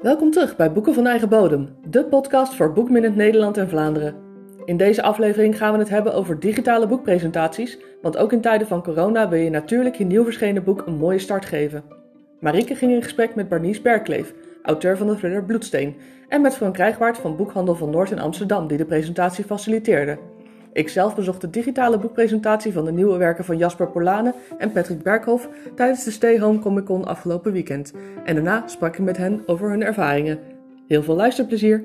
Welkom terug bij Boeken van Eigen Bodem, de podcast voor boekminnend Nederland en Vlaanderen. In deze aflevering gaan we het hebben over digitale boekpresentaties, want ook in tijden van corona wil je natuurlijk je nieuw verschenen boek een mooie start geven. Marieke ging in gesprek met Barnice Berkleef, auteur van de thriller Bloedsteen, en met Frank Krijgwaard van Boekhandel van Noord in Amsterdam, die de presentatie faciliteerde. Ikzelf bezocht de digitale boekpresentatie van de nieuwe werken van Jasper Polane en Patrick Berghoff tijdens de Stay Home Comic Con afgelopen weekend. En daarna sprak ik met hen over hun ervaringen. Heel veel luisterplezier!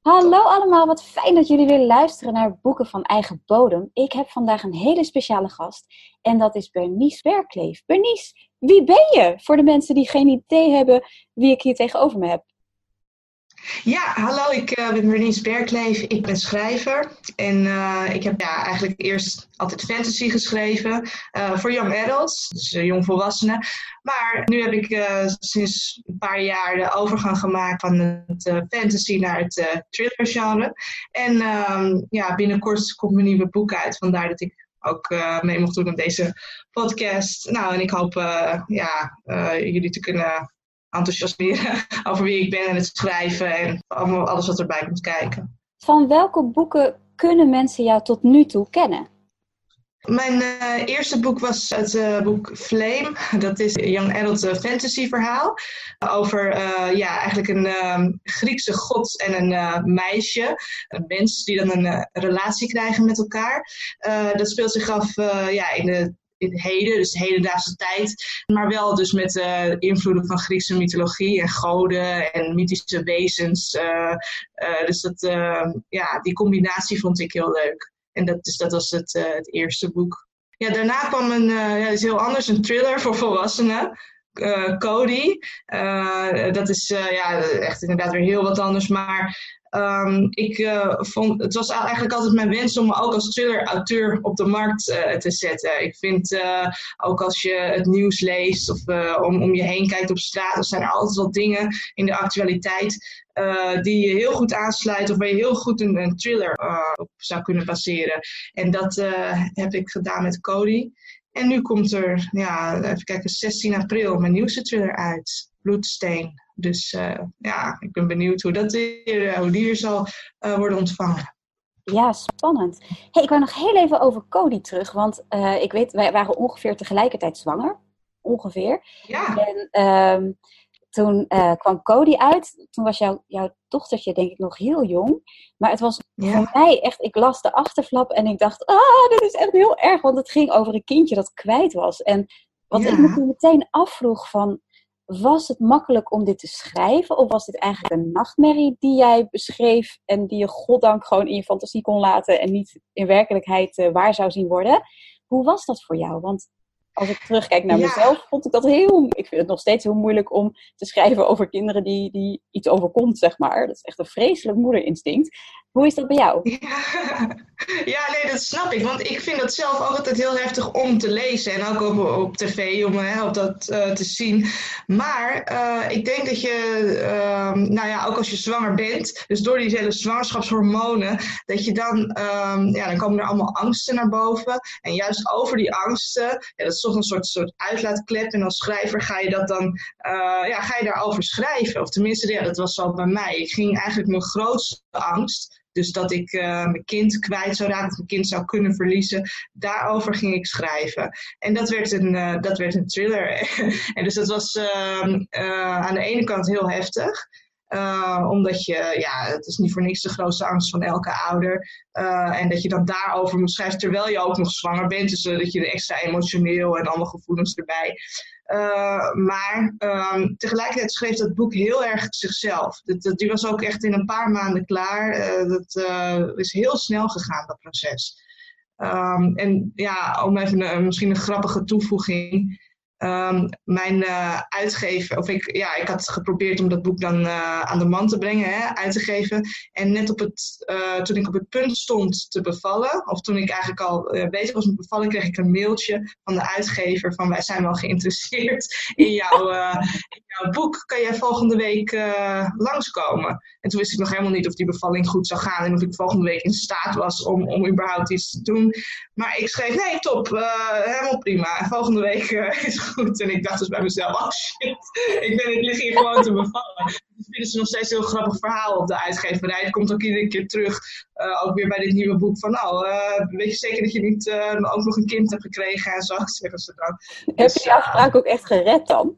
Hallo allemaal, wat fijn dat jullie weer luisteren naar Boeken van Eigen Bodem. Ik heb vandaag een hele speciale gast en dat is Bernice Berkleef. Bernice, wie ben je? Voor de mensen die geen idee hebben wie ik hier tegenover me heb. Ja, hallo, ik uh, ben Bernice Berkleef. Ik ben schrijver. En uh, ik heb ja, eigenlijk eerst altijd fantasy geschreven uh, voor young adults, dus jongvolwassenen. Maar nu heb ik sinds een paar jaar de overgang gemaakt van het fantasy naar het thriller genre. En ehm, ja, binnenkort komt mijn nieuwe boek uit. Vandaar dat ik ook mee mocht doen aan deze podcast. Nou, en ik hoop ja, jullie te kunnen enthousiasmeren over wie ik ben en het schrijven en allemaal alles wat erbij komt kijken. Van welke boeken kunnen mensen jou tot nu toe kennen? Mijn uh, eerste boek was het uh, boek Flame. Dat is een young adult uh, fantasy verhaal. Over ja, eigenlijk een Griekse god en een meisje. Een mens die dan een relatie krijgen met elkaar. dat speelt zich af ja, in de in heden, dus de hedendaagse tijd. Maar wel dus met uh, invloeden van Griekse mythologie en goden en mythische wezens. Uh, uh, dus dat, ja, die combinatie vond ik heel leuk. En dat, dus dat was het, het eerste boek. Ja, daarna kwam een, is heel anders, een thriller voor volwassenen. Cody. dat is ja, echt inderdaad weer heel wat anders. Maar Um, ik uh, vond, het was eigenlijk altijd mijn wens om me ook als thriller-auteur op de markt uh, te zetten. Ik vind uh, ook als je het nieuws leest of om, om je heen kijkt op straat, dan zijn er altijd wel dingen in de actualiteit die je heel goed aansluit of waar je heel goed een, een thriller op zou kunnen baseren. En dat heb ik gedaan met Cody. En nu komt er, ja, even kijken, 16 april mijn nieuwste thriller uit, Bloedsteen. Dus uh, ja, ik ben benieuwd hoe, dat hier, eh, hoe die hier zal uh, worden ontvangen. Ja, spannend. Hey, ik wou nog heel even over Cody terug. Want uh, ik weet, wij waren ongeveer tegelijkertijd zwanger. Ongeveer. Ja. En um, toen kwam Cody uit. Toen was jouw, jouw dochtertje denk ik nog heel jong. Maar het was ja. voor mij echt... Ik las de achterflap en ik dacht... Ah, dit is echt heel erg. Want het ging over een kindje dat kwijt was. En wat ja. ik me toen meteen afvroeg van was het makkelijk om dit te schrijven? Of was dit eigenlijk een nachtmerrie die jij beschreef en die je goddank gewoon in je fantasie kon laten en niet in werkelijkheid uh, waar zou zien worden? Hoe was dat voor jou? Want als ik terugkijk naar ja. mezelf, vond ik dat heel. Ik vind het nog steeds heel moeilijk om te schrijven over kinderen die, die iets overkomt, zeg maar. Dat is echt een vreselijk moederinstinct. Hoe is dat bij jou? Ja. nee, dat snap ik. Want ik vind dat zelf ook altijd heel heftig om te lezen. En ook op, op tv, om hè, op dat uh, te zien. Maar uh, ik denk dat je, uh, nou ja, ook als je zwanger bent, dus door die hele zwangerschapshormonen, dat je dan, ehm, ja, dan komen er allemaal angsten naar boven. En juist over die angsten, ja, dat is toch een soort, soort uitlaatklep. En als schrijver ga je dat dan, eh, ja, ga je daarover schrijven. Of tenminste, ja, dat was al bij mij. Ik ging eigenlijk mijn grootste angst dus dat ik uh, mijn kind kwijt zou raken, dat mijn kind zou kunnen verliezen. Daarover ging ik schrijven. En dat werd een, uh, dat werd een thriller. en dus dat was uh, aan de ene kant heel heftig. Omdat je, ja, het is niet voor niks de grootste angst van elke ouder. en dat je dan daarover moet schrijven terwijl je ook nog zwanger bent. Dus dat je er extra emotioneel en allemaal gevoelens erbij. Maar um, tegelijkertijd schreef dat boek heel erg zichzelf. Dat, die was ook echt in een paar maanden klaar. Dat is heel snel gegaan, dat proces. Um, en ja, om even een, misschien een grappige toevoeging. Um, mijn uh, uitgever, of ik, ja, ik had geprobeerd om dat boek dan uh, aan de man te brengen, hè, uit te geven. En net op het, uh, toen ik op het punt stond te bevallen, of toen ik eigenlijk al bezig was met bevallen, kreeg ik een mailtje van de uitgever van wij zijn wel geïnteresseerd in, jou, in jouw boek, kan jij volgende week uh, langskomen? En toen wist ik nog helemaal niet of die bevalling goed zou gaan en of ik volgende week in staat was om, om überhaupt iets te doen. Maar ik schreef, nee, top, uh, helemaal prima. Volgende week uh, is goed. En ik dacht dus bij mezelf, oh shit, ik, ben, ik lig hier gewoon te bevallen. Dat vinden ze nog steeds een heel grappig verhaal op de uitgeverij. Het komt ook iedere keer terug, ook weer bij dit nieuwe boek, van nou, weet je zeker dat je niet ook nog een kind hebt gekregen en zo, zeggen ze dan. Heb je die afspraak ook echt gered dan?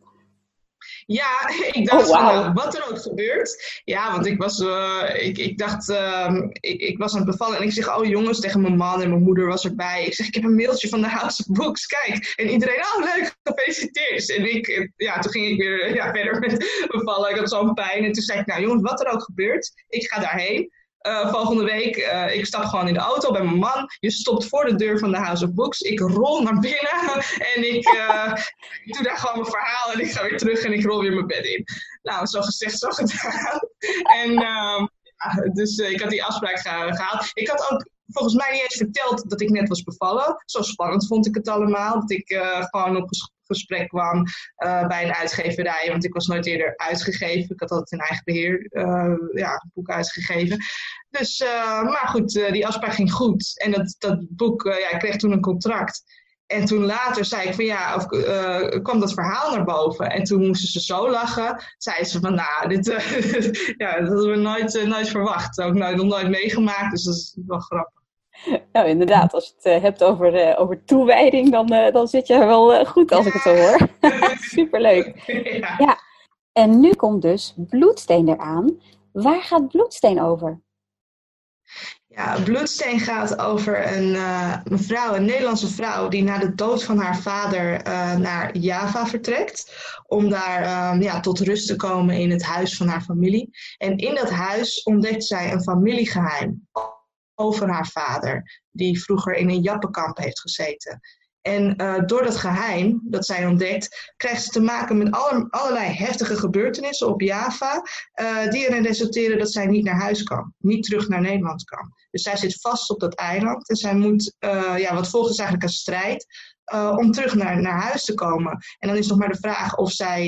Ja, ik dacht oh, van, wat er ook gebeurt. Ja, want ik was, uh, ik, ik dacht, uh, ik, ik was aan het bevallen en ik zeg, oh jongens, tegen mijn man en mijn moeder was erbij. Ik zeg, ik heb een mailtje van de House of Books, kijk. En iedereen, oh leuk, gefeliciteerd. En ik, ja, toen ging ik weer ja, verder met bevallen. Ik had zo'n pijn. En toen zei ik, nou jongens, wat er ook gebeurt, ik ga daarheen. Uh, volgende week, uh, ik stap gewoon in de auto bij mijn man. Je stopt voor de deur van de House of Books. Ik rol naar binnen en ik, uh, ik doe daar gewoon mijn verhaal en ik ga weer terug en ik rol weer mijn bed in. Nou, zo gezegd, zo gedaan. en ehm, dus ik had die afspraak gehaald. Ik had ook volgens mij niet eens verteld dat ik net was bevallen. Zo spannend vond ik het allemaal. Dat ik gewoon op gesprek kwam uh, bij een uitgeverij. Want ik was nooit eerder uitgegeven. Ik had altijd in eigen beheer uh, ja, boek uitgegeven. Dus, uh, maar goed, die afspraak ging goed. En dat, dat boek, ja, ik kreeg toen een contract. En toen later zei ik van ja, of, kwam dat verhaal naar boven. En toen moesten ze zo lachen. Zeiden ze van nou, dit, ja, dat hadden we nooit, nooit verwacht. Ook nog nooit meegemaakt, dus dat is wel grappig. Nou, inderdaad, als je het uh, hebt over, uh, over toewijding, dan, uh, dan zit je wel goed als ik het zo hoor. Superleuk. Ja. ja. En nu komt dus Bloedsteen eraan. Waar gaat Bloedsteen over? Ja, Bloedsteen gaat over een mevrouw, een Nederlandse vrouw, die na de dood van haar vader naar Java vertrekt. Om daar ehm, ja, tot rust te komen in het huis van haar familie. En in dat huis ontdekt zij een familiegeheim over haar vader, die vroeger in een jappenkamp heeft gezeten. En uh, door dat geheim dat zij ontdekt, krijgt ze te maken met alle, allerlei heftige gebeurtenissen op Java, uh, die erin resulteren dat zij niet naar huis kan, niet terug naar Nederland kan. Dus zij zit vast op dat eiland en zij moet, uh, ja, wat volgt is eigenlijk een strijd, om terug naar, naar huis te komen. En dan is nog maar de vraag of zij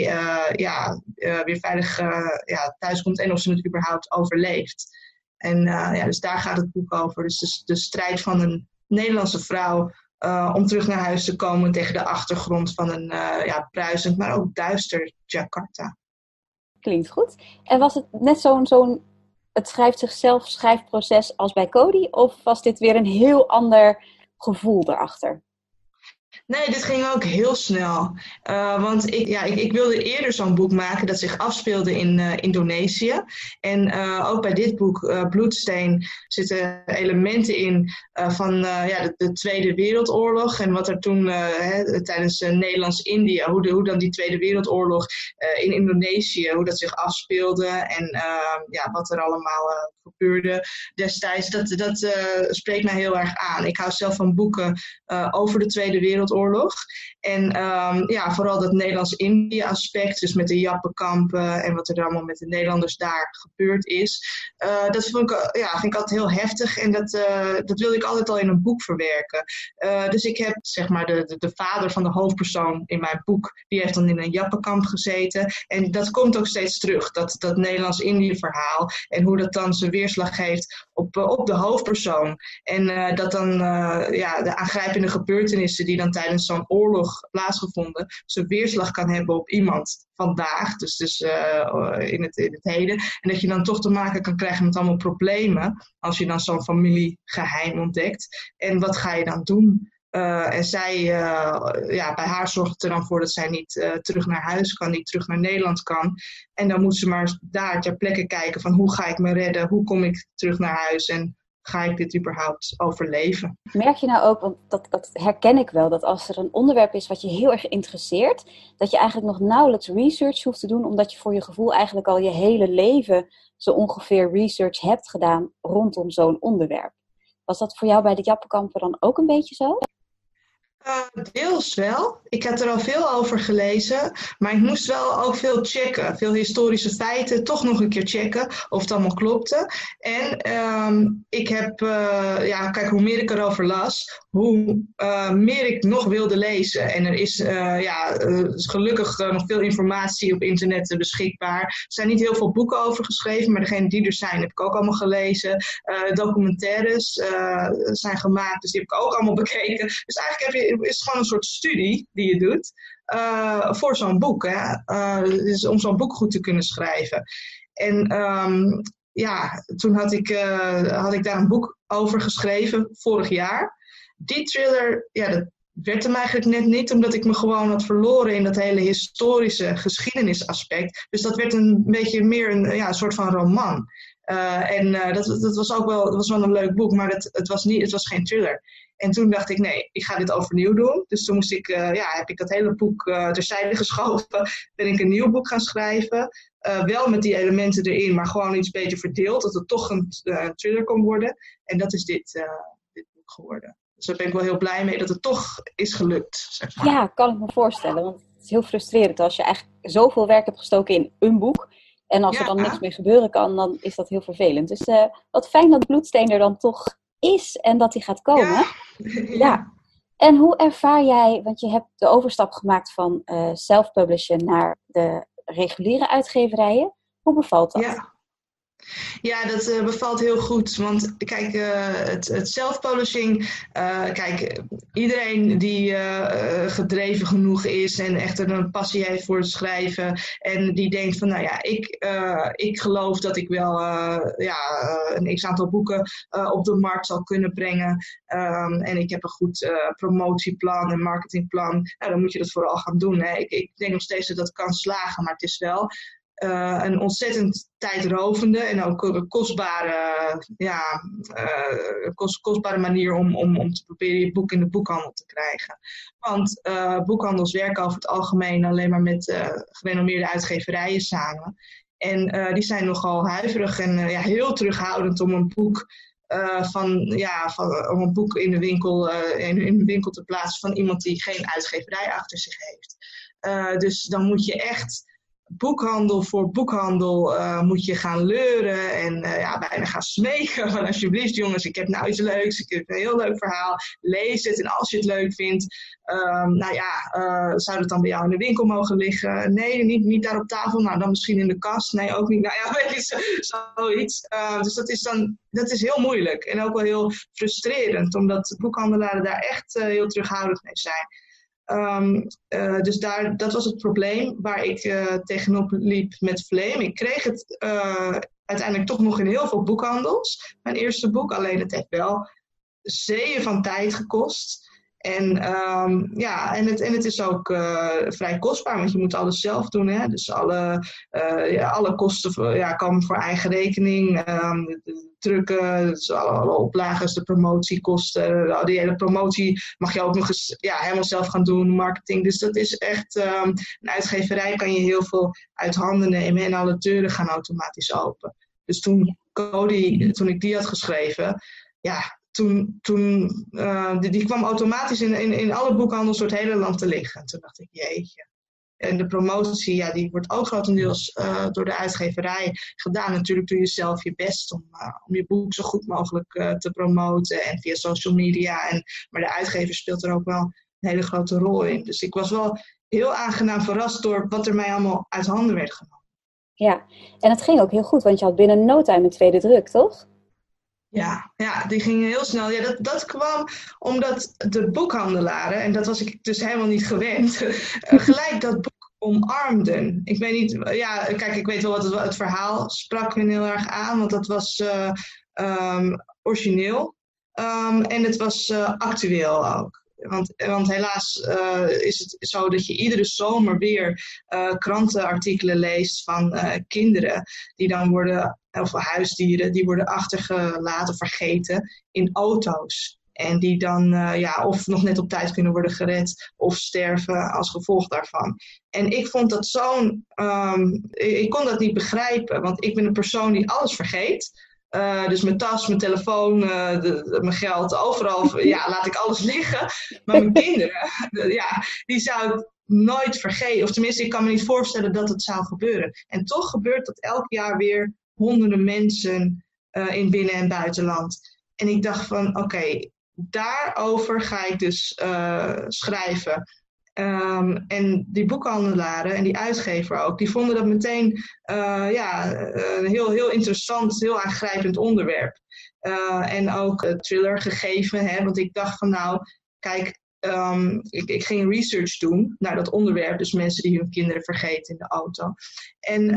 ja, weer veilig ja, thuis komt en of ze het überhaupt overleeft. En uh, ja, dus daar gaat het boek over. Dus de, strijd van een Nederlandse vrouw uh, om terug naar huis te komen tegen de achtergrond van een uh, ja, bruisend, maar ook duister Jakarta. Klinkt goed. En was het net zo'n zo'n het schrijft zichzelf schrijfproces als bij Cody? Of was dit weer een heel ander gevoel erachter? Nee, dit ging ook heel snel. Uh, want ik, ja, ik, ik, wilde eerder zo'n boek maken dat zich afspeelde in uh, Indonesië. En uh, ook bij dit boek, Bloedsteen, zitten elementen in van ja, de, de, Tweede Wereldoorlog. En wat er toen hè, tijdens Nederlands-Indië, hoe, hoe dan die Tweede Wereldoorlog in Indonesië, hoe dat zich afspeelde. En ja, wat er allemaal gebeurde destijds. Dat, dat spreekt mij heel erg aan. Ik hou zelf van boeken over de Tweede Wereldoorlog Wereldoorlog. En um, ja, vooral dat Nederlands-Indië aspect, dus met de Jappenkampen en wat er allemaal met de Nederlanders daar gebeurd is. Uh, dat vond ik, ja, vind ik altijd heel heftig en dat, uh, dat wilde ik altijd al in een boek verwerken. Dus ik heb zeg maar de, de, de, vader van de hoofdpersoon in mijn boek, die heeft dan in een Jappenkamp gezeten. En dat komt ook steeds terug, dat, dat Nederlands-Indië verhaal en hoe dat dan zijn weerslag heeft op, op de hoofdpersoon. En dat dan ja, de aangrijpende gebeurtenissen die dan tijdens zo'n oorlog plaatsgevonden, zijn weerslag kan hebben op iemand vandaag, dus, dus uh, in, het, in het heden. En dat je dan toch te maken kan krijgen met allemaal problemen als je dan zo'n familiegeheim ontdekt. En wat ga je dan doen? Uh, en zij, uh, ja, bij haar zorgt het er dan voor dat zij niet terug naar huis kan, niet terug naar Nederland kan. En dan moet ze maar daar ter plekke kijken van hoe ga ik me redden, hoe kom ik terug naar huis en ga ik dit überhaupt overleven? Merk je nou ook, want dat, dat herken ik wel, dat als er een onderwerp is wat je heel erg interesseert, dat je eigenlijk nog nauwelijks research hoeft te doen, omdat je voor je gevoel eigenlijk al je hele leven zo ongeveer research hebt gedaan rondom zo'n onderwerp. Was dat voor jou bij de Jappenkampen dan ook een beetje zo? Uh, deels wel. Ik heb er al veel over gelezen, maar ik moest wel ook veel checken. Veel historische feiten, toch nog een keer checken of het allemaal klopte. En um, ik heb, uh, ja, kijk, hoe meer ik erover las, hoe uh, meer ik nog wilde lezen. En er is ja, gelukkig nog veel informatie op internet beschikbaar. Er zijn niet heel veel boeken over geschreven, maar degene die er zijn heb ik ook allemaal gelezen. documentaires zijn gemaakt, dus die heb ik ook allemaal bekeken. Dus eigenlijk heb je is gewoon een soort studie die je doet uh, voor zo'n boek. Hè? Dus om zo'n boek goed te kunnen schrijven. En um, ja, toen had ik, uh, had ik daar een boek over geschreven vorig jaar. Die thriller, ja, dat werd hem eigenlijk net niet, omdat ik me gewoon had verloren in dat hele historische geschiedenisaspect. Dus dat werd een beetje meer een, ja, een soort van roman. En uh, dat, dat was ook wel, was wel een leuk boek, maar dat, het, was niet, het was geen thriller. En toen dacht ik, nee, ik ga dit overnieuw doen. Dus toen moest ik, uh, ja, heb ik dat hele boek uh, terzijde geschoven. Ben ik een nieuw boek gaan schrijven. Uh, wel met die elementen erin, maar gewoon iets beter verdeeld. Dat het toch een thriller kon worden. En dat is dit, dit boek geworden. Dus daar ben ik wel heel blij mee dat het toch is gelukt. Zeg maar. Ja, kan ik me voorstellen. Want het is heel frustrerend als je eigenlijk zoveel werk hebt gestoken in een boek. En als ja, er dan niks meer gebeuren kan, dan is dat heel vervelend. Dus wat fijn dat Bloedsteen er dan toch is en dat die gaat komen. Ja. ja. En hoe ervaar jij, want je hebt de overstap gemaakt van uh, self-publishen naar de reguliere uitgeverijen. Hoe bevalt dat? Ja. Ja, dat uh, bevalt heel goed. Want kijk, uh, het, het self-publishing, uh, kijk, iedereen die gedreven genoeg is en echt een passie heeft voor het schrijven en die denkt van, nou ja, ik, ik geloof dat ik wel ja, een x-aantal boeken op de markt zal kunnen brengen um, en ik heb een goed promotieplan en marketingplan, nou, dan moet je dat vooral gaan doen. Ik, ik denk nog steeds dat dat kan slagen, maar het is wel uh, een ontzettend tijdrovende en ook kostbare, ja, uh, kost, kostbare manier om, om, om te proberen je boek in de boekhandel te krijgen. Want uh, boekhandels werken over het algemeen alleen maar met gerenommeerde uitgeverijen samen. En die zijn nogal huiverig en ja, heel terughoudend om een boek van, ja, van, om een boek in de, winkel, in, in de winkel te plaatsen van iemand die geen uitgeverij achter zich heeft. dus dan moet je echt boekhandel voor boekhandel uh, moet je gaan leuren en uh, ja, bijna gaan smeken van alsjeblieft jongens, ik heb nou iets leuks, ik heb een heel leuk verhaal, lees het en als je het leuk vindt, um, nou ja, uh, zou het dan bij jou in de winkel mogen liggen? Nee, niet, niet daar op tafel, nou dan misschien in de kast, nee ook niet, nou ja, weet je, zoiets. dus dat is dan, dat is heel moeilijk en ook wel heel frustrerend, omdat boekhandelaren daar echt heel terughoudend mee zijn. Um, uh, dus daar, dat was het probleem waar ik uh, tegenop liep met Flame. Ik kreeg het uh, uiteindelijk toch nog in heel veel boekhandels. Mijn eerste boek, alleen het heeft wel zeeën van tijd gekost. En, um, ja, en, het, en het is ook uh, vrij kostbaar, want je moet alles zelf doen. Hè? Dus alle, uh, ja, alle kosten ja, komen voor eigen rekening. Um, drukken, dus alle, alle de promotiekosten. Die hele promotie mag je ook nog eens ja, helemaal zelf gaan doen, marketing. Dus dat is echt, um, een uitgeverij kan je heel veel uit handen nemen en alle deuren gaan automatisch open. Dus toen Cody, toen ik die had geschreven, ja, toen, toen uh, die, kwam automatisch in, in, in alle boekhandels door het hele land te liggen. Toen dacht ik, jeetje. En de promotie, ja, die wordt ook grotendeels uh, door de uitgeverij gedaan. Natuurlijk doe je zelf je best om, uh, om je boek zo goed mogelijk te promoten. En via social media. En, maar de uitgever speelt er ook wel een hele grote rol in. Dus ik was wel heel aangenaam verrast door wat er mij allemaal uit handen werd genomen. Ja, en het ging ook heel goed, want je had binnen no time een tweede druk, toch? Ja, ja, die gingen heel snel. Ja, dat, dat kwam omdat de boekhandelaren, en dat was ik dus helemaal niet gewend, eh, gelijk dat boek omarmden. Ik weet niet, ja, kijk, ik weet wel wat het, verhaal sprak me heel erg aan, want dat was uh, um, origineel um, en het was uh, actueel ook. Want, want helaas is het zo dat je iedere zomer weer krantenartikelen leest van kinderen die dan worden, of huisdieren, die worden achtergelaten vergeten in auto's. En die dan ja, of nog net op tijd kunnen worden gered of sterven als gevolg daarvan. En ik vond dat zo'n. Um, ik kon dat niet begrijpen, want ik ben een persoon die alles vergeet. Uh, dus mijn tas, mijn telefoon, uh, de, mijn geld, overal ja, laat ik alles liggen. Maar mijn kinderen, ja, die zou ik nooit vergeten. Of tenminste, ik kan me niet voorstellen dat het zou gebeuren. En toch gebeurt dat elk jaar weer honderden mensen uh, in binnen- en buitenland. En ik dacht van, oké, daarover ga ik dus schrijven. Um, en die boekhandelaren en die uitgever ook, die vonden dat meteen uh, ja, een heel, heel interessant, heel aangrijpend onderwerp. En ook thriller gegeven, hè, want ik dacht van nou, kijk, um, ik, ik, ging research doen naar dat onderwerp, dus mensen die hun kinderen vergeten in de auto. En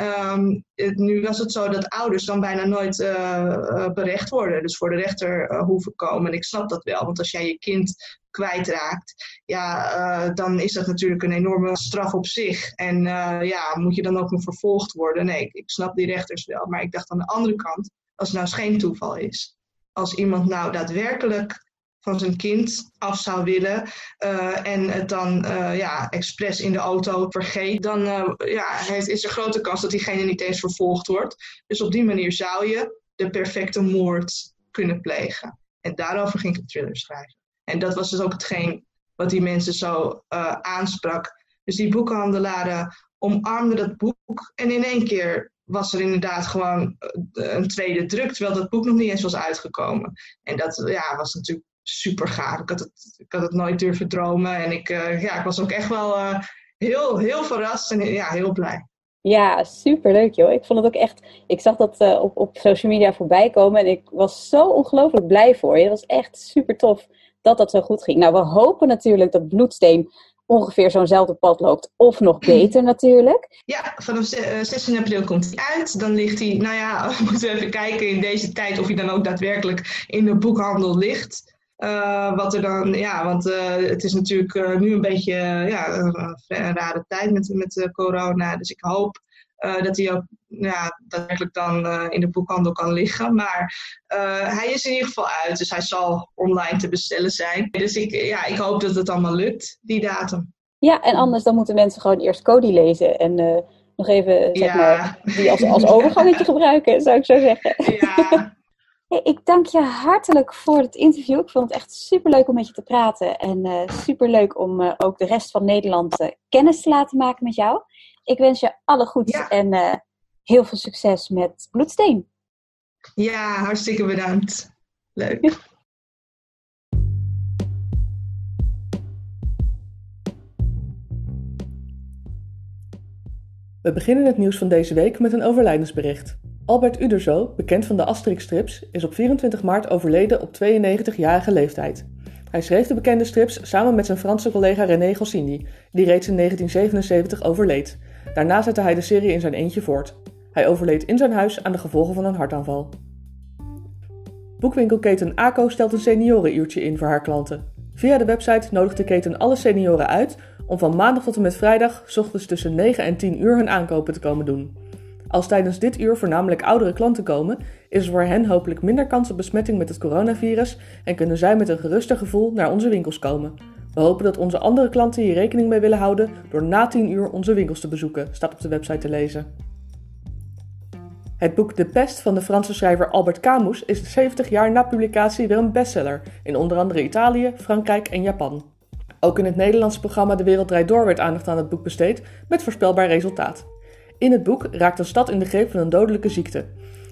het, nu was het zo dat ouders dan bijna nooit uh, berecht worden, dus voor de rechter uh, hoeven komen. En ik snap dat wel, want als jij je kind kwijtraakt, ja, dan is dat natuurlijk een enorme straf op zich. En ja, moet je dan ook nog vervolgd worden? Nee, ik, snap die rechters wel. Maar ik dacht aan de andere kant, als het nou geen toeval is. Als iemand nou daadwerkelijk van zijn kind af zou willen uh, en het dan ja, expres in de auto vergeet, dan ja, is er grote kans dat diegene niet eens vervolgd wordt. Dus op die manier zou je de perfecte moord kunnen plegen. En daarover ging ik een thriller schrijven. En dat was dus ook hetgeen wat die mensen zo aansprak. Dus die boekhandelaren omarmden dat boek. En in één keer was er inderdaad gewoon eh, een tweede druk, terwijl dat boek nog niet eens was uitgekomen. En dat ja, was natuurlijk super gaaf. Ik had het, ik had het nooit durven dromen. En ik, uh, ja, ik was ook echt wel uh, heel, heel verrast en ja, heel blij. Ja, super leuk joh. Ik vond het ook echt. Ik zag dat uh, op, op social media voorbij komen en ik was zo ongelooflijk blij voor je. Het was echt super tof dat dat zo goed ging. Nou, we hopen natuurlijk dat Bloedsteen ongeveer zo'nzelfde pad loopt. Of nog beter natuurlijk. Ja, vanaf 16 eh, april komt hij uit. Dan ligt hij, nou ja, we moeten even kijken in deze tijd of hij dan ook daadwerkelijk in de boekhandel ligt. Uh, wat er dan, ja, want uh, het is natuurlijk uh, nu een beetje ja, een rare tijd met, met corona. Dus ik hoop dat hij ook ja, daadwerkelijk dan in de boekhandel kan liggen. Maar hij is in ieder geval uit, dus hij zal online te bestellen zijn. Dus ik, ja, ik hoop dat het allemaal lukt, die datum. Ja, en anders dan moeten mensen gewoon eerst Cody lezen en nog even zeg ja. maar, die als, als overgangetje gebruiken, zou ik zo zeggen. Ja. Hey, ik dank je hartelijk voor het interview. Ik vond het echt superleuk om met je te praten. En uh, superleuk om uh, ook de rest van Nederland uh, kennis te laten maken met jou. Ik wens je alle goeds ja. en heel veel succes met Bloedsteen. Ja, hartstikke bedankt. Leuk. We beginnen het nieuws van deze week met een overlijdensbericht. Albert Uderzo, bekend van de Asterix-strips, is op 24 maart overleden op 92-jarige leeftijd. Hij schreef de bekende strips samen met zijn Franse collega René Goscinny, die reeds in 1977 overleed. Daarna zette hij de serie in zijn eentje voort. Hij overleed in zijn huis aan de gevolgen van een hartaanval. Boekwinkelketen ACO stelt een seniorenuurtje in voor haar klanten. Via de website nodigt de keten alle senioren uit om van maandag tot en met vrijdag, ochtends tussen 9 en 10 uur hun aankopen te komen doen. Als tijdens dit uur voornamelijk oudere klanten komen, is er voor hen hopelijk minder kans op besmetting met het coronavirus en kunnen zij met een geruster gevoel naar onze winkels komen. We hopen dat onze andere klanten hier rekening mee willen houden door na 10 uur onze winkels te bezoeken, staat op de website te lezen. Het boek De Pest van de Franse schrijver Albert Camus is 70 jaar na publicatie weer een bestseller in onder andere Italië, Frankrijk en Japan. Ook in het Nederlandse programma De Wereld Draait Door werd aandacht aan het boek besteed, met voorspelbaar resultaat. In het boek raakt een stad in de greep van een dodelijke ziekte.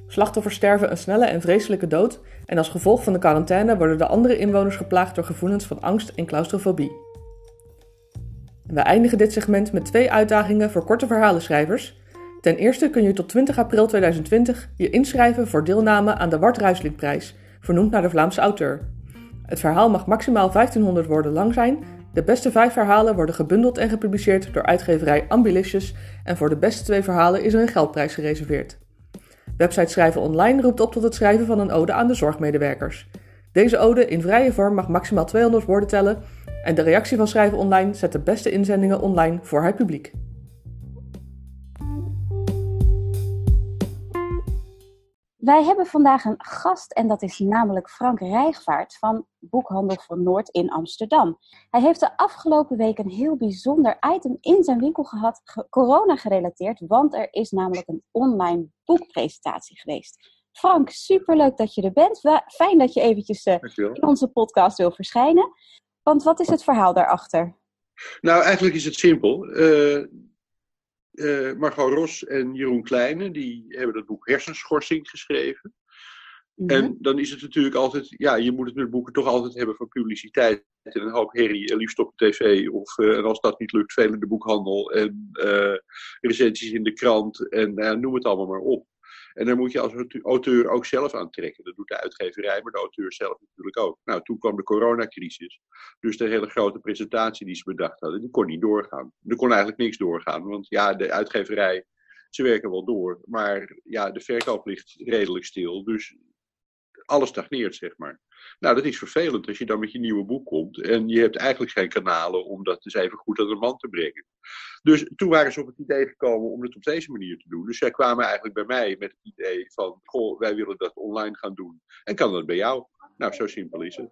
Slachtoffers sterven een snelle en vreselijke dood en als gevolg van de quarantaine worden de andere inwoners geplaagd door gevoelens van angst en claustrofobie. We eindigen dit segment met twee uitdagingen voor korte verhalenschrijvers. Ten eerste kun je tot 20 april 2020 je inschrijven voor deelname aan de Wart Ruislingprijs, vernoemd naar de Vlaamse auteur. Het verhaal mag maximaal 1500 woorden lang zijn de beste vijf verhalen worden gebundeld en gepubliceerd door uitgeverij Ambilicious en voor de beste twee verhalen is er een geldprijs gereserveerd. Website Schrijven Online roept op tot het schrijven van een ode aan de zorgmedewerkers. Deze ode in vrije vorm mag maximaal 200 woorden tellen en de reactie van Schrijven Online zet de beste inzendingen online voor het publiek. Wij hebben vandaag een gast en dat is namelijk Frank Rijgvaart van Boekhandel van Noord in Amsterdam. Hij heeft de afgelopen week een heel bijzonder item in zijn winkel gehad, corona gerelateerd, want er is namelijk een online boekpresentatie geweest. Frank, superleuk dat je er bent. Fijn dat je eventjes uh, in onze podcast wil verschijnen. Want wat is het verhaal daarachter? Nou, eigenlijk is het simpel. Uh, uh, Margot Ros en Jeroen Kleine, die hebben dat boek Hersenschorsing geschreven. Mhm. En dan is het natuurlijk altijd, ja, je moet het met boeken toch altijd hebben van publiciteit en een hoop herrie, en liefst op tv. Of uh, als dat niet lukt, veel in de boekhandel en uh, recensies in de krant en uh, noem het allemaal maar op. En daar moet je als auteur ook zelf aan trekken. Dat doet de uitgeverij, maar de auteur zelf natuurlijk ook. Nou, toen kwam de coronacrisis. Dus de hele grote presentatie die ze bedacht hadden, die kon niet doorgaan. Er kon eigenlijk niks doorgaan, want ja, de uitgeverij, ze werken wel door. Maar ja, de verkoop ligt redelijk stil. Dus alles stagneert, zeg maar. Nou, dat is vervelend als je dan met je nieuwe boek komt en je hebt eigenlijk geen kanalen om dat eens even goed aan de man te brengen. Dus toen waren ze op het idee gekomen om het op deze manier te doen. Dus zij kwamen eigenlijk bij mij met het idee van, goh, wij willen dat online gaan doen. En kan dat bij jou? Nou, zo simpel is het.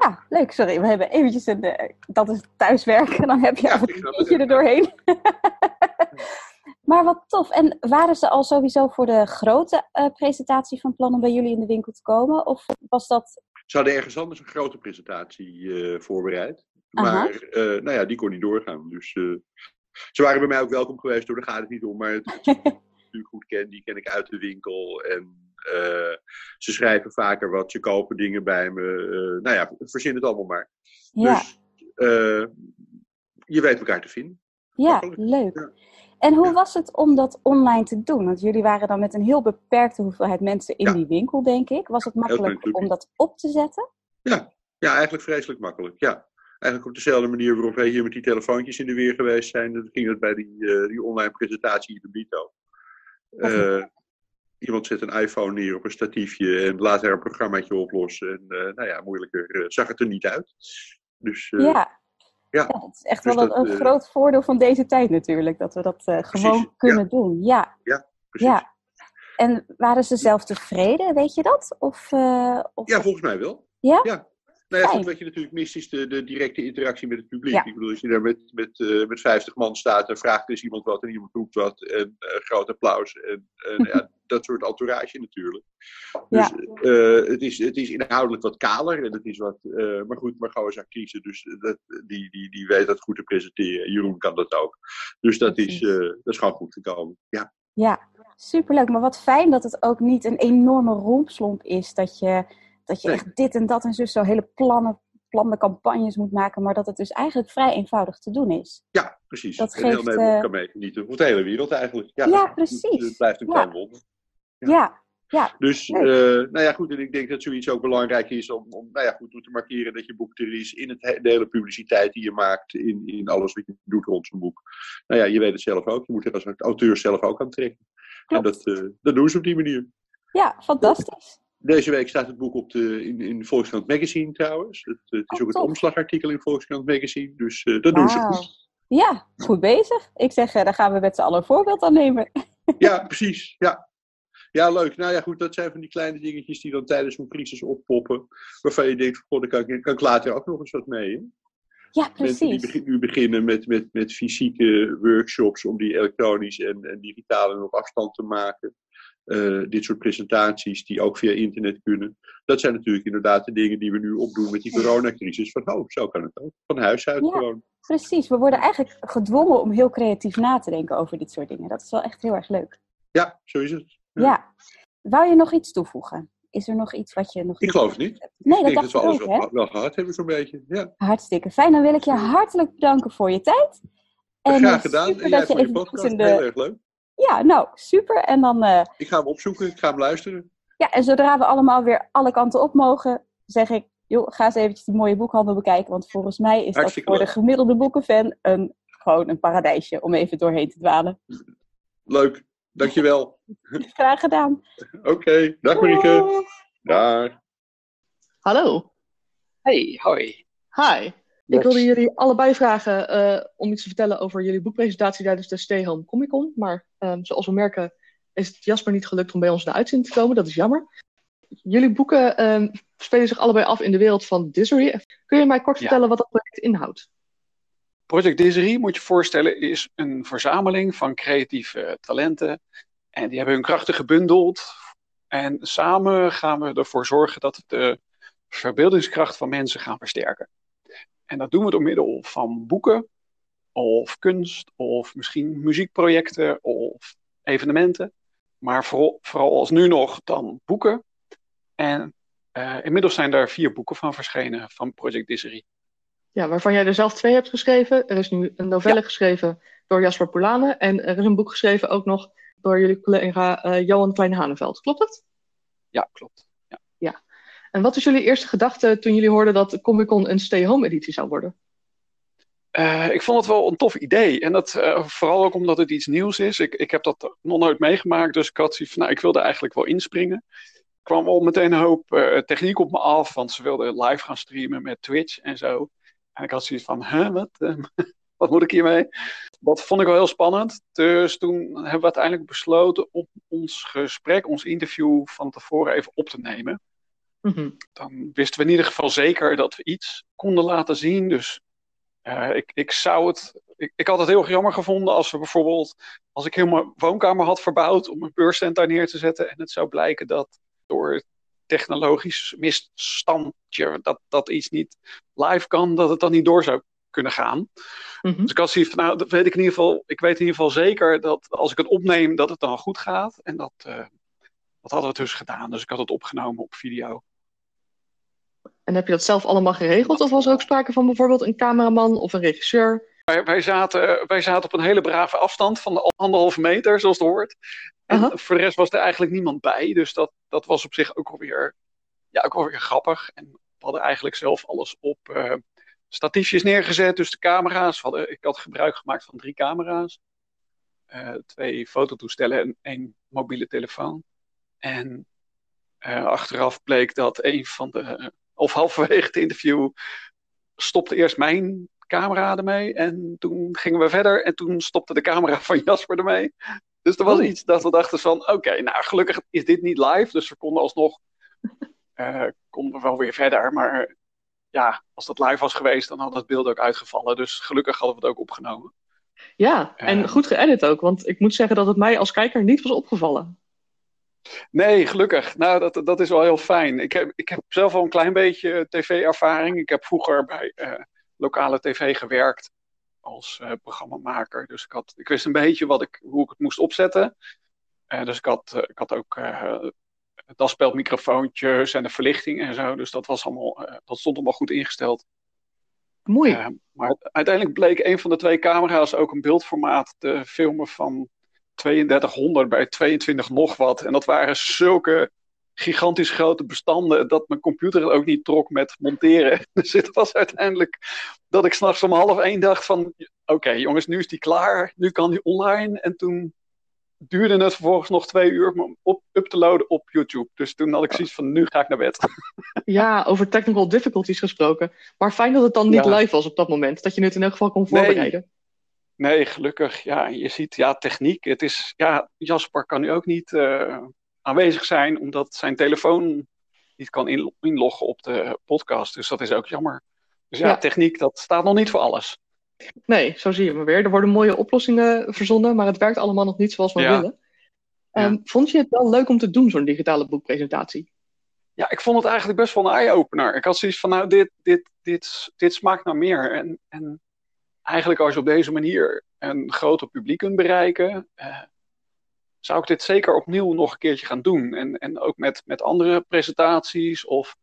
Ja, leuk. Sorry, we hebben eventjes een, uh, dat is thuiswerken. Dan heb je ja, een beetje er doorheen. Maar wat tof. En waren ze al sowieso voor de grote uh, presentatie van plannen bij jullie in de winkel te komen? Of was dat... Ze hadden ergens anders een grote presentatie uh, voorbereid. Maar uh, nou ja, die kon niet doorgaan. Dus ze waren bij mij ook welkom geweest, door daar gaat het niet om. Maar het, het natuurlijk goed ken, die ken ik uit de winkel. En ze schrijven vaker wat, ze kopen dingen bij me. nou ja, verzin het allemaal maar. Ja. Dus je weet elkaar te vinden. Ja, leuk. Ja. En hoe was het om dat online te doen? Want jullie waren dan met een heel beperkte hoeveelheid mensen in die winkel, denk ik. Was het makkelijk om dat op te zetten? Ja. ja, eigenlijk vreselijk makkelijk. Ja. Eigenlijk op dezelfde manier waarop wij hier met die telefoontjes in de weer geweest zijn. Dat ging het bij die, uh, die online presentatie in de Bito. Uh, iemand zet een iPhone neer op een statiefje en laat er een programmaatje oplossen. En uh, nou ja, moeilijker zag het er niet uit. Dus, ja, ja. is echt dus wel een, een eh, groot voordeel van deze tijd natuurlijk, dat we dat uh, gewoon kunnen doen. Ja. Ja, precies. Ja. En waren ze zelf tevreden, weet je dat? Of, uh, of... Ja, volgens mij wel. Ja? Ja, nou ja, goed, wat je natuurlijk mist is de, de directe interactie met het publiek. Ik bedoel, als je daar met, met, uh, met 50 man staat en vraagt is iemand wat en iemand roept wat en uh, groot applaus en, en ja, dat soort entourage natuurlijk. Dus uh, het, is, het is inhoudelijk wat kaler en het is wat, maar goed, Margot is actrice, dus dat, die, die, die weet dat goed te presenteren. Jeroen kan dat ook. Dus dat is, dat is gewoon goed gekomen. Ja. Ja, superleuk. Maar wat fijn dat het ook niet een enorme rompslomp is dat je dat je echt dit en dat en zo hele plannen, plannen campagnes moet maken, maar dat het dus eigenlijk vrij eenvoudig te doen is. Ja, precies. Dat geeft, heel Nederland uh... kan. Voor de hele wereld eigenlijk. Ja, ja precies. Het blijft een klein wonder. Ja. ja. dus, uh, nou ja, goed, en ik denk dat zoiets ook belangrijk is om, om nou ja, goed, te markeren dat je boek er is in het, de hele publiciteit die je maakt, in, in alles wat je doet rond zo'n boek. Nou ja, je weet het zelf ook, je moet er als auteur zelf ook aan trekken. Klopt. En dat, uh, dat doen ze op die manier. Ja, fantastisch. Deze week staat het boek op de, in, in Volkskrant Magazine trouwens. Het, het is oh, ook het omslagartikel in Volkskrant Magazine, dus uh, dat doen ze goed. Ja, goed bezig. Ik zeg, uh, daar gaan we met z'n allen een voorbeeld aan nemen. ja, precies. Ja. ja, leuk. Nou ja, goed, dat zijn van die kleine dingetjes die dan tijdens een crisis oppoppen. Waarvan je denkt, goh, daar kan ik, kan ik later ook nog eens wat mee. Hè? Ja, precies. Mensen die nu beginnen met, met, met fysieke workshops om die elektronisch en, en digitaal en op afstand te maken. Uh, dit soort presentaties die ook via internet kunnen. Dat zijn natuurlijk inderdaad de dingen die we nu opdoen met die coronacrisis. Van, oh, zo kan het ook. Van huis uit ja, gewoon. Precies, we worden eigenlijk gedwongen om heel creatief na te denken over dit soort dingen. Dat is wel echt heel erg leuk. Ja, zo is het. Ja. ja. Wou je nog iets toevoegen? Is er nog iets wat je nog... Ik geloof het niet. Nee, dat ik denk dat we alles wel, wel, gehad hebben zo'n beetje. Ja. Hartstikke fijn. Dan wil ik je hartelijk bedanken voor je tijd. En Graag gedaan. En jij voor je podcast. Heel erg leuk. Ja, nou, super. En dan... Uh... Ik ga hem opzoeken. Ik ga hem luisteren. Ja, en zodra we allemaal weer alle kanten op mogen, zeg ik... Joh, ga eens eventjes die mooie boekhandel bekijken. Want volgens mij is dat voor de gemiddelde boekenfan een, gewoon een paradijsje om even doorheen te dwalen. Leuk. Dankjewel. Graag gedaan. Oké, dag Marieke. Dag. Hallo. Hey, hoi. Hi. Ik wilde jullie allebei vragen uh, om iets te vertellen over jullie boekpresentatie tijdens de Stay Home Comic Con. Maar um, zoals we merken is het Jasper niet gelukt om bij ons naar uitzending te komen. Dat is jammer. Jullie boeken um, spelen zich allebei af in de wereld van Disney. Kun je mij kort vertellen wat dat project inhoudt? Project Disney, moet je voorstellen, is een verzameling van creatieve talenten. En die hebben hun krachten gebundeld En samen gaan we ervoor zorgen dat we de verbeeldingskracht van mensen gaan versterken. En dat doen we door middel van boeken, of kunst, of misschien muziekprojecten, of evenementen. Maar vooral, vooral als nu nog dan boeken. En uh, inmiddels zijn daar vier boeken van verschenen van Project Dissery. Ja, waarvan jij er zelf twee hebt geschreven. Er is nu een novelle geschreven door Jasper Polane. En er is een boek geschreven ook nog door jullie collega uh, Johan Klein-Haneveld. Klopt dat? Ja, klopt. En wat is jullie eerste gedachte toen jullie hoorden dat Comic Con een stay-home editie zou worden? Uh, ik vond het wel een tof idee. En dat uh, vooral ook omdat het iets nieuws is. Ik, ik heb dat nog nooit meegemaakt, dus ik had zoiets van, nou, ik wilde eigenlijk wel inspringen. Er kwam al meteen een hoop uh, techniek op me af, want ze wilden live gaan streamen met Twitch en zo. En ik had zoiets van, huh, wat, wat moet ik hiermee? Dat vond ik wel heel spannend. Dus toen hebben we uiteindelijk besloten om ons gesprek, ons interview van tevoren even op te nemen. Mm-hmm. Dan wisten we in ieder geval zeker dat we iets konden laten zien. Dus uh, ik, ik zou het. Ik, ik had het heel jammer gevonden als we bijvoorbeeld. Als ik helemaal mijn woonkamer had verbouwd om een beursstand daar neer te zetten. En het zou blijken dat door technologisch misstandje. dat, dat iets niet live kan, dat het dan niet door zou kunnen gaan. Mm-hmm. Dus ik had zoiets van, nou, dat weet ik in ieder geval. Ik weet in ieder geval zeker dat als ik het opneem, dat het dan goed gaat. En dat, uh, dat hadden we dus gedaan. Dus ik had het opgenomen op video. En heb je dat zelf allemaal geregeld? Of was er ook sprake van bijvoorbeeld een cameraman of een regisseur? Wij, wij, zaten, wij zaten op een hele brave afstand van de anderhalve meter, zoals het hoort. En voor de rest was er eigenlijk niemand bij. Dus dat, dat was op zich ook alweer, ja, ook alweer grappig. En we hadden eigenlijk zelf alles op uh, statiefjes neergezet. Dus de camera's. Hadden, ik had gebruik gemaakt van drie camera's. Uh, twee fototoestellen en één mobiele telefoon. En uh, achteraf bleek dat een van de of halverwege het interview stopte eerst mijn camera ermee. En toen gingen we verder en toen stopte de camera van Jasper ermee. Dus er was oh. iets dat we dachten van, oké, nou gelukkig is dit niet live. Dus we konden alsnog, uh, konden we wel weer verder. Maar ja, als dat live was geweest, dan had het beeld ook uitgevallen. Dus gelukkig hadden we het ook opgenomen. Ja, en uh, goed geëdit ook. Want ik moet zeggen dat het mij als kijker niet was opgevallen. Nee, gelukkig. Nou, dat, dat is wel heel fijn. Ik heb, ik heb zelf al een klein beetje tv-ervaring. Ik heb vroeger bij uh, lokale tv gewerkt als uh, programmamaker. Dus ik, had, ik wist een beetje wat ik, hoe ik het moest opzetten. Uh, dus ik had, ik had ook daspeldmicrofoontjes en de verlichting en zo. Dus dat, was allemaal, dat stond allemaal goed ingesteld. Mooi. maar uiteindelijk bleek een van de twee camera's ook een beeldformaat te filmen van 3200 bij 22 nog wat. En dat waren zulke gigantisch grote bestanden dat mijn computer het ook niet trok met monteren. Dus het was uiteindelijk dat ik s'nachts om half één dacht van... Oké jongens, nu is die klaar. Nu kan die online. En toen duurde het vervolgens nog twee uur om op, up te loaden op YouTube. Dus toen had ik zoiets van, nu ga ik naar bed. Ja, over technical difficulties gesproken. Maar fijn dat het dan niet live was op dat moment. Dat je het in elk geval kon voorbereiden. Nee. Nee, gelukkig. Ja, je ziet, ja, techniek. Het is, ja, Jasper kan nu ook niet uh, aanwezig zijn, omdat zijn telefoon niet kan in, inloggen op de podcast. Dus dat is ook jammer. Dus ja, ja, techniek, dat staat nog niet voor alles. Nee, zo zie je maar weer. Er worden mooie oplossingen verzonnen, maar het werkt allemaal nog niet zoals we ja. willen. Um, ja. Vond je het wel leuk om te doen, zo'n digitale boekpresentatie? Ja, ik vond het eigenlijk best wel een eye-opener. Ik had zoiets van, nou, dit, dit, dit, dit smaakt naar meer. En, en eigenlijk als je op deze manier een groter publiek kunt bereiken, uh, zou ik dit zeker opnieuw nog een keertje gaan doen. En, en ook met, met andere presentaties. Of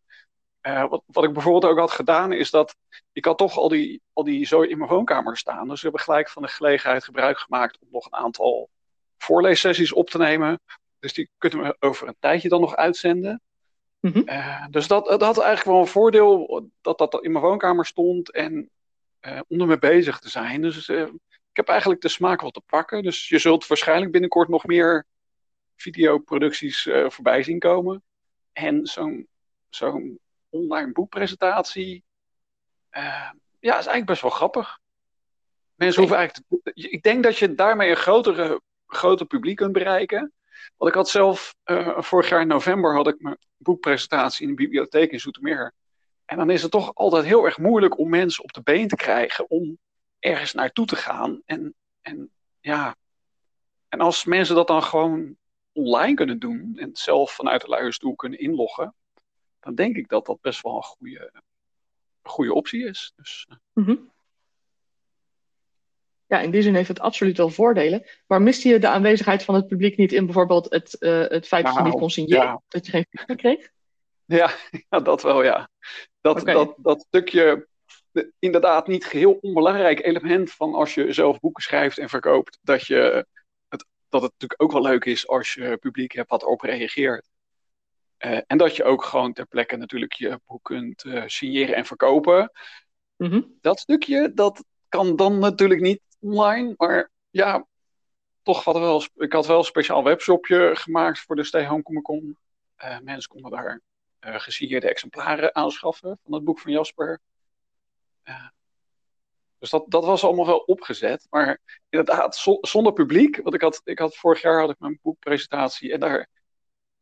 uh, wat, wat ik bijvoorbeeld ook had gedaan, is dat ik had toch al die, al die zo in mijn woonkamer staan. Dus we hebben gelijk van de gelegenheid gebruik gemaakt om nog een aantal voorleessessies op te nemen. Dus die kunnen we over een tijdje dan nog uitzenden. Mm-hmm. Uh, dus dat, dat had eigenlijk wel een voordeel dat dat in mijn woonkamer stond. En uh, om ermee bezig te zijn. Dus uh, ik heb eigenlijk de smaak wel te pakken. Dus je zult waarschijnlijk binnenkort nog meer videoproducties uh, voorbij zien komen. En zo'n zo'n online boekpresentatie, ja, is eigenlijk best wel grappig. Mensen hoeven eigenlijk. Ik denk dat je daarmee een grotere, groter publiek kunt bereiken. Want ik had zelf, vorig jaar in november had ik mijn boekpresentatie in de bibliotheek in Zoetermeer. En dan is het toch altijd heel erg moeilijk om mensen op de been te krijgen om ergens naartoe te gaan. En, en ja, en als mensen dat dan gewoon online kunnen doen en zelf vanuit de luierstoel kunnen inloggen, dan denk ik dat dat best wel een goede, een goede optie is. Dus, mhm. Ja, in die zin heeft het absoluut wel voordelen. Maar miste je de aanwezigheid van het publiek niet in bijvoorbeeld het, uh, het feit dat je niet nou, kon signeren, dat je geen feedback kreeg? Ja, ja, dat wel, ja. Dat, dat, dat stukje, inderdaad niet geheel onbelangrijk element van als je zelf boeken schrijft en verkoopt, dat, je het, dat het natuurlijk ook wel leuk is als je publiek hebt wat erop reageert. Uh, en dat je ook gewoon ter plekke natuurlijk je boek kunt uh, signeren en verkopen. Mhm. Dat stukje, dat kan dan natuurlijk niet online, maar ja, toch had wel, ik had wel een speciaal webshopje gemaakt voor de Stay Home Comic Con. Uh, mensen konden daar uh, gesigneerde exemplaren aanschaffen van het boek van Jasper. Dus dat, dat was allemaal wel opgezet. Maar inderdaad, zonder publiek. Want ik had, ik had vorig jaar had ik mijn boekpresentatie en daar,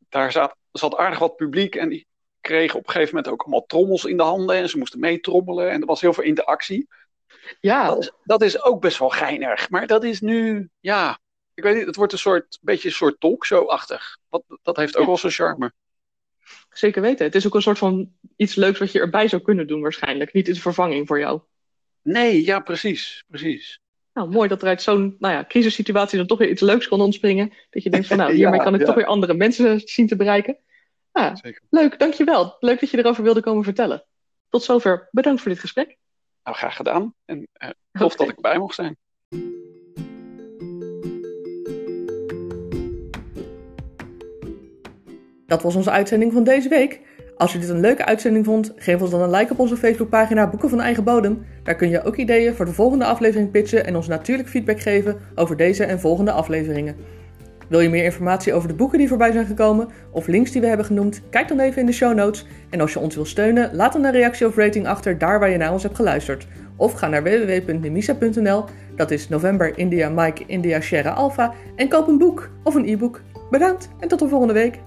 daar zat, zat aardig wat publiek. En die kregen op een gegeven moment ook allemaal trommels in de handen. En ze moesten meetrommelen. En er was heel veel interactie. Ja. Dat is, dat is ook best wel geinig. Maar dat is nu, ja, ik weet niet, het wordt een soort, beetje een soort talkshow-achtig. Dat, dat heeft ook wel zijn charme. Zeker weten. Het is ook een soort van iets leuks wat je erbij zou kunnen doen waarschijnlijk. Niet een vervanging voor jou. Nee, ja, precies. precies. Nou, mooi dat er uit zo'n nou ja, crisissituatie dan toch weer iets leuks kon ontspringen. Dat je denkt van, nou, hiermee kan ik ja. toch weer andere mensen zien te bereiken. Ja, Zeker. Leuk, dankjewel. Leuk dat je erover wilde komen vertellen. Tot zover. Bedankt voor dit gesprek. Nou, graag gedaan. En uh, tof okay. dat ik erbij mocht zijn. Dat was onze uitzending van deze week. Als je dit een leuke uitzending vond, geef ons dan een like op onze Facebookpagina Boeken van Eigen Bodem. Daar kun je ook ideeën voor de volgende aflevering pitchen en ons natuurlijk feedback geven over deze en volgende afleveringen. Wil je meer informatie over de boeken die voorbij zijn gekomen of links die we hebben genoemd? Kijk dan even in de show notes. En als je ons wil steunen, laat dan een reactie of rating achter daar waar je naar ons hebt geluisterd. Of ga naar www.nemisa.nl, dat is November India Mike India Sierra Alpha, en koop een boek of een e-book. Bedankt en tot de volgende week.